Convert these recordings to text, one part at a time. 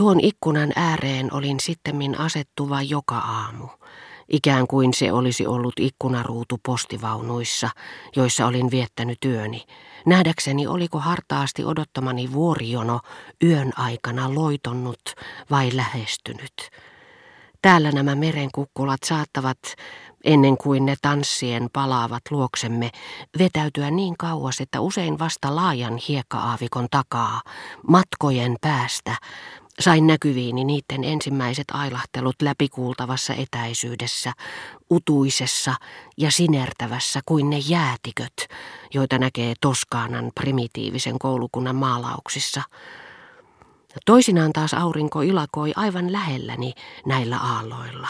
Tuon ikkunan ääreen olin sittemmin asettuva joka aamu, ikään kuin se olisi ollut ikkunaruutu postivaunuissa, joissa olin viettänyt työni, nähdäkseni oliko hartaasti odottamani vuorijono yön aikana loitonnut vai lähestynyt. Täällä nämä merenkukkulat saattavat, ennen kuin ne tanssien palaavat luoksemme, vetäytyä niin kauas, että usein vasta laajan hiekka-aavikon takaa, matkojen päästä, sain näkyviini niiden ensimmäiset ailahtelut läpikuultavassa etäisyydessä, utuisessa ja sinertävässä kuin ne jäätiköt, joita näkee Toskaanan primitiivisen koulukunnan maalauksissa – Toisinaan taas aurinko ilakoi aivan lähelläni näillä aalloilla,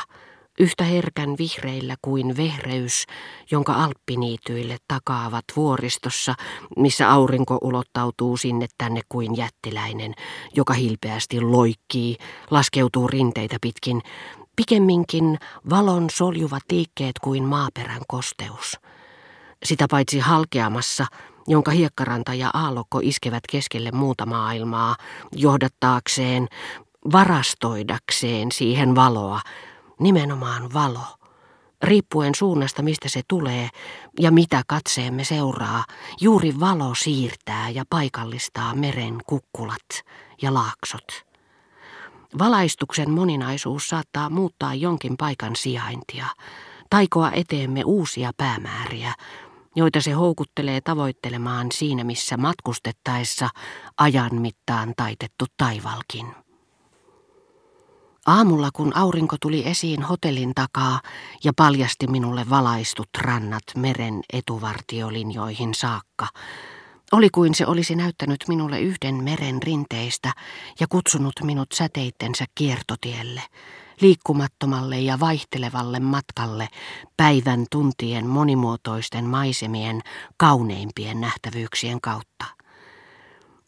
yhtä herkän vihreillä kuin vehreys, jonka alppiniityille takaavat vuoristossa, missä aurinko ulottautuu sinne tänne kuin jättiläinen, joka hilpeästi loikkii, laskeutuu rinteitä pitkin, pikemminkin valon soljuvat liikkeet kuin maaperän kosteus. Sitä paitsi halkeamassa – jonka hiekkaranta ja aallokko iskevät keskelle muuta maailmaa, johdattaakseen, varastoidakseen siihen valoa, nimenomaan valo. Riippuen suunnasta, mistä se tulee ja mitä katseemme seuraa, juuri valo siirtää ja paikallistaa meren kukkulat ja laaksot. Valaistuksen moninaisuus saattaa muuttaa jonkin paikan sijaintia, taikoa eteemme uusia päämääriä, joita se houkuttelee tavoittelemaan siinä missä matkustettaessa ajan mittaan taitettu taivalkin. Aamulla, kun aurinko tuli esiin hotellin takaa ja paljasti minulle valaistut rannat meren etuvartiolinjoihin saakka, oli kuin se olisi näyttänyt minulle yhden meren rinteistä ja kutsunut minut säteittensä kiertotielle – liikkumattomalle ja vaihtelevalle matkalle päivän tuntien monimuotoisten maisemien kauneimpien nähtävyyksien kautta.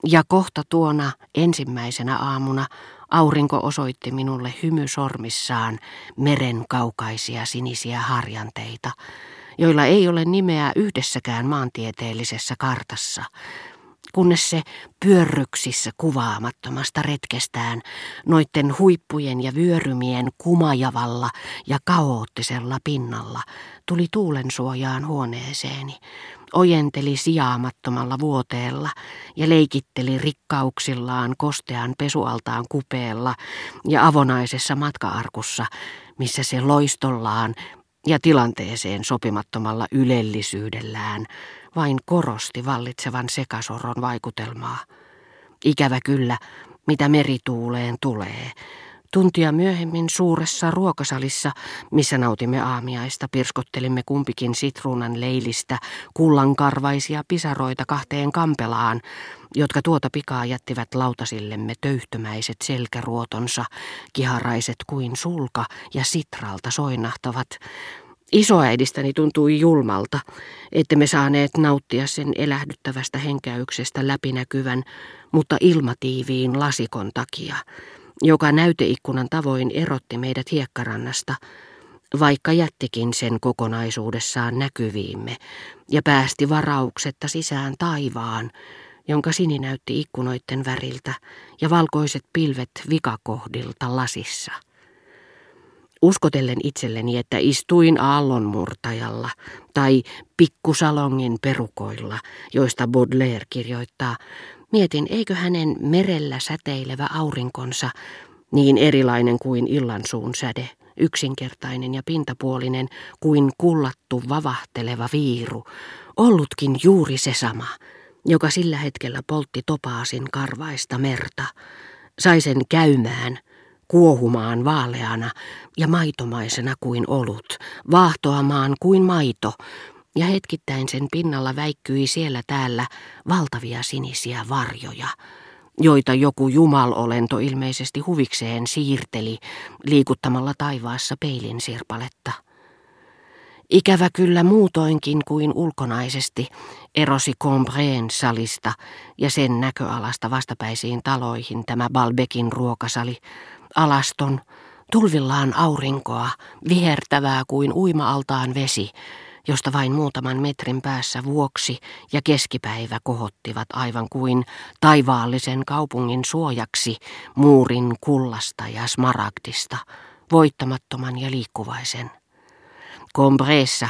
Ja kohta tuona ensimmäisenä aamuna aurinko osoitti minulle hymysormissaan meren kaukaisia sinisiä harjanteita, joilla ei ole nimeä yhdessäkään maantieteellisessä kartassa, kunnes se pyörryksissä kuvaamattomasta retkestään, noitten huippujen ja vyörymien kumajavalla ja kaoottisella pinnalla, tuli tuulen suojaan huoneeseeni, ojenteli sijaamattomalla vuoteella ja leikitteli rikkauksillaan kostean pesualtaan kupeella ja avonaisessa matkaarkussa, missä se loistollaan ja tilanteeseen sopimattomalla ylellisyydellään vain korosti vallitsevan sekasoron vaikutelmaa. Ikävä kyllä, mitä merituuleen tulee. Tuntia myöhemmin suuressa ruokasalissa, missä nautimme aamiaista, pirskottelimme kumpikin sitruunan leilistä kullankarvaisia pisaroita kahteen kampelaan, jotka tuota pikaa jättivät lautasillemme töyhtömäiset selkäruotonsa, kiharaiset kuin sulka ja sitralta soinahtavat, Isoäidistäni tuntui julmalta, että me saaneet nauttia sen elähdyttävästä henkäyksestä läpinäkyvän, mutta ilmatiiviin lasikon takia, joka näyteikkunan tavoin erotti meidät hiekkarannasta, vaikka jättikin sen kokonaisuudessaan näkyviimme ja päästi varauksetta sisään taivaan, jonka sini näytti ikkunoiden väriltä ja valkoiset pilvet vikakohdilta lasissa. Uskotellen itselleni, että istuin aallonmurtajalla tai pikkusalongin perukoilla, joista Baudelaire kirjoittaa, mietin, eikö hänen merellä säteilevä aurinkonsa, niin erilainen kuin illansuun säde, yksinkertainen ja pintapuolinen kuin kullattu vavahteleva viiru, ollutkin juuri se sama, joka sillä hetkellä poltti topaasin karvaista merta, sai sen käymään – kuohumaan vaaleana ja maitomaisena kuin olut, vaahtoamaan kuin maito, ja hetkittäin sen pinnalla väikkyi siellä täällä valtavia sinisiä varjoja, joita joku jumalolento ilmeisesti huvikseen siirteli liikuttamalla taivaassa peilin sirpaletta. Ikävä kyllä muutoinkin kuin ulkonaisesti erosi Combreen salista ja sen näköalasta vastapäisiin taloihin tämä Balbekin ruokasali, alaston, tulvillaan aurinkoa, vihertävää kuin uima-altaan vesi, josta vain muutaman metrin päässä vuoksi ja keskipäivä kohottivat aivan kuin taivaallisen kaupungin suojaksi muurin kullasta ja smaragdista, voittamattoman ja liikkuvaisen. Combreessa,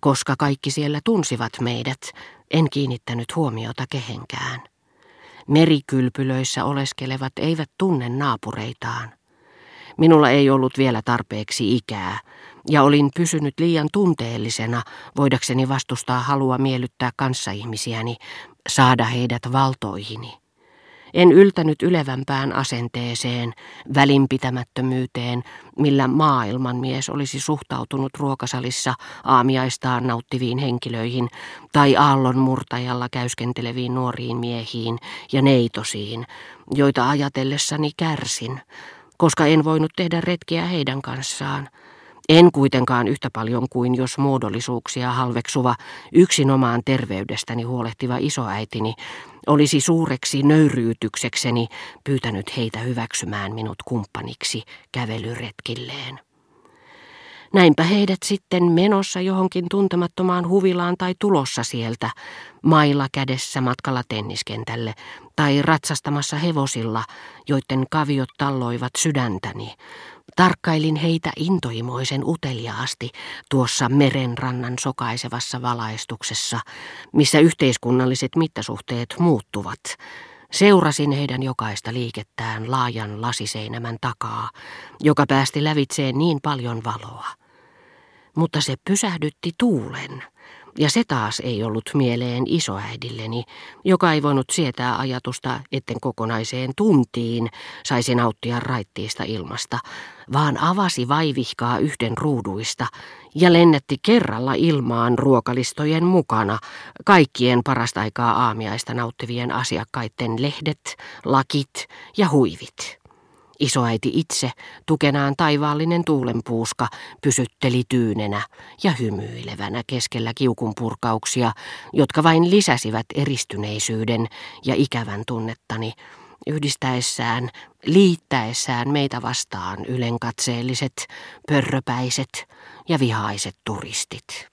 koska kaikki siellä tunsivat meidät, en kiinnittänyt huomiota kehenkään. Merikylpylöissä oleskelevat eivät tunne naapureitaan. Minulla ei ollut vielä tarpeeksi ikää, ja olin pysynyt liian tunteellisena voidakseni vastustaa halua miellyttää kanssaihmisiäni, saada heidät valtoihini. En yltänyt ylevämpään asenteeseen, välinpitämättömyyteen, millä maailmanmies olisi suhtautunut ruokasalissa aamiaistaan nauttiviin henkilöihin tai aallon murtajalla käyskenteleviin nuoriin miehiin ja neitosiin, joita ajatellessani kärsin, koska en voinut tehdä retkiä heidän kanssaan. En kuitenkaan yhtä paljon kuin jos muodollisuuksia halveksuva, yksinomaan terveydestäni huolehtiva isoäitini olisi suureksi nöyryytyksekseni pyytänyt heitä hyväksymään minut kumppaniksi kävelyretkilleen. Näinpä heidät sitten menossa johonkin tuntemattomaan huvilaan tai tulossa sieltä, mailla kädessä matkalla tenniskentälle, tai ratsastamassa hevosilla, joiden kaviot talloivat sydäntäni. Tarkkailin heitä intohimoisen uteliaasti tuossa merenrannan sokaisevassa valaistuksessa, missä yhteiskunnalliset mittasuhteet muuttuvat. Seurasin heidän jokaista liikettään laajan lasiseinämän takaa, joka päästi lävitseen niin paljon valoa mutta se pysähdytti tuulen. Ja se taas ei ollut mieleen isoäidilleni, joka ei voinut sietää ajatusta, etten kokonaiseen tuntiin saisi nauttia raittiista ilmasta, vaan avasi vaivihkaa yhden ruuduista ja lennätti kerralla ilmaan ruokalistojen mukana kaikkien parasta aikaa aamiaista nauttivien asiakkaiden lehdet, lakit ja huivit. Isoäiti itse, tukenaan taivaallinen tuulenpuuska, pysytteli tyynenä ja hymyilevänä keskellä kiukunpurkauksia, jotka vain lisäsivät eristyneisyyden ja ikävän tunnettani, yhdistäessään, liittäessään meitä vastaan ylenkatseelliset, pörröpäiset ja vihaiset turistit.